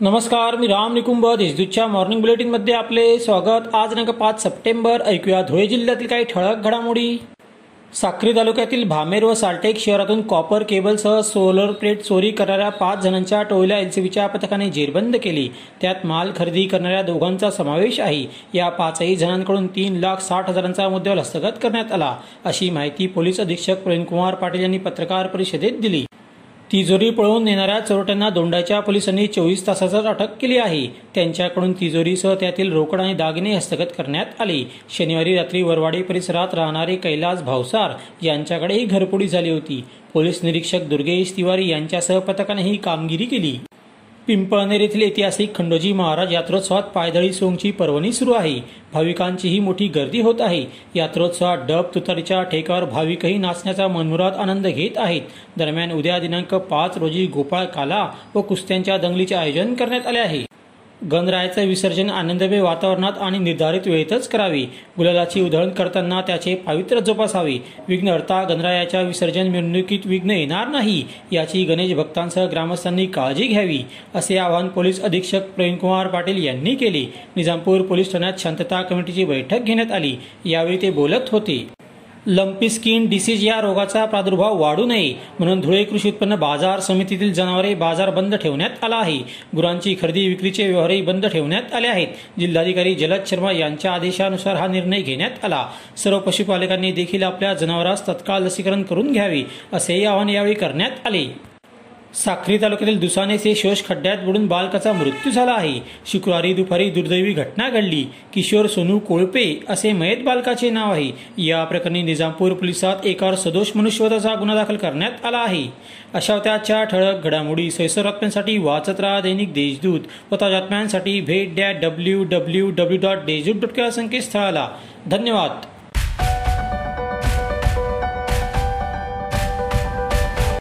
नमस्कार मी राम निकुंभ. देशदूतच्या मॉर्निंग बुलेटिनमध्ये आपले स्वागत. आज दिनांक पाच सप्टेंबर. ऐकूया धुळे जिल्ह्यातील काही ठळक घडामोडी. साक्री तालुक्यातील भामेर व साल्टेक शहरातून कॉपर केबलसह सोलर प्लेट चोरी करणाऱ्या पाच जणांच्या टोळीला एलसीबीच्या पथकाने जेरबंद केली. त्यात माल खरेदी करणाऱ्या दोघांचा समावेश आहे. या पाचही जणांकडून तीन लाख साठ हजारांचा मुद्द्यावर हस्तगत करण्यात आला. अशी माहिती पोलीस अधीक्षक प्रवीणकुमार पाटील यांनी पत्रकार परिषदेत दिली. तिजोरी पळवून नेणाऱ्या चोरट्यांना दोंडाच्या पोलिसांनी चोवीस तासातच अटक केली आहे. त्यांच्याकडून तिजोरीसह त्यातील रोकड आणि दागिने हस्तगत करण्यात आले. शनिवारी रात्री वरवाडी परिसरात राहणारे कैलास भावसार यांच्याकडे ही घरपोडी झाली होती. पोलीस निरीक्षक दुर्गेश तिवारी यांच्यासह पथकाने ही कामगिरी केली. पिंपळनेर येथील ऐतिहासिक खंडोजी महाराज यात्रोत्सवात पायदळी सोंगची पर्वणी सुरू आहे. भाविकांचीही मोठी गर्दी होत आहे. यात्रोत्सवात डब तुतारीच्या ठेक्यावर भाविकही नाचण्याचा मनमुरात आनंद घेत आहेत. दरम्यान उद्या दिनांक पाच रोजी गोपाळ काला व कुस्त्यांच्या दंगलीचे आयोजन करण्यात आले आहे. गणरायाचं विसर्जन आनंदमय वातावरणात आणि निर्धारित वेळेतच करावे. गुलालाची उधळण करताना त्याचे पावित्र्य जोपासावे. विघ्नहर्ता गणरायाच्या विसर्जन मिरवणुकीत विघ्न येणार नाही याची गणेश भक्तांसह ग्रामस्थांनी काळजी घ्यावी असे आवाहन पोलीस अधीक्षक प्रवीणकुमार पाटील यांनी केले. निजामपूर पोलीस ठाण्यात शांतता कमिटीची बैठक घेण्यात आली. यावेळी ते बोलत होते. लंपी स्किन डिसीज या रोगाचा प्रादुर्भाव वाढू नये म्हणून धुळे कृषी उत्पन्न बाजार समितीतील जनावरे बाजार बंद ठेवण्यात आला आहे. गुरांची खरेदी विक्रीचे व्यवहारही बंद ठेवण्यात आले आहेत. जिल्हाधिकारी जलद शर्मा यांच्या आदेशानुसार हा निर्णय घेण्यात आला. सर्व पशुपालकांनी देखील आपल्या जनावरांस तत्काळ लसीकरण करून घ्यावे असेही आवाहन यावेळी करण्यात आले. साक्री तालुक्यातील दुसानेचे शोष खड्ड्यात बुडून बालकाचा मृत्यू झाला आहे. शुक्रवारी दुपारी दुर्दैवी घटना घडली. किशोर सोनू कोळपे असे मयत बालकाचे नाव आहे. या प्रकरणी निजामपूर पोलिसात एकावर सदोष मनुष्यवधाचा गुन्हा दाखल करण्यात आला आहे. अशा त्याच्या ठळक घडामोडी. सैसर बातम्यांसाठी वाचत राहा दैनिक देशदूत व ताज्या बातम्यांसाठी भेट द्या W W W dot Deshdoot dot संकेतस्थळाला. धन्यवाद.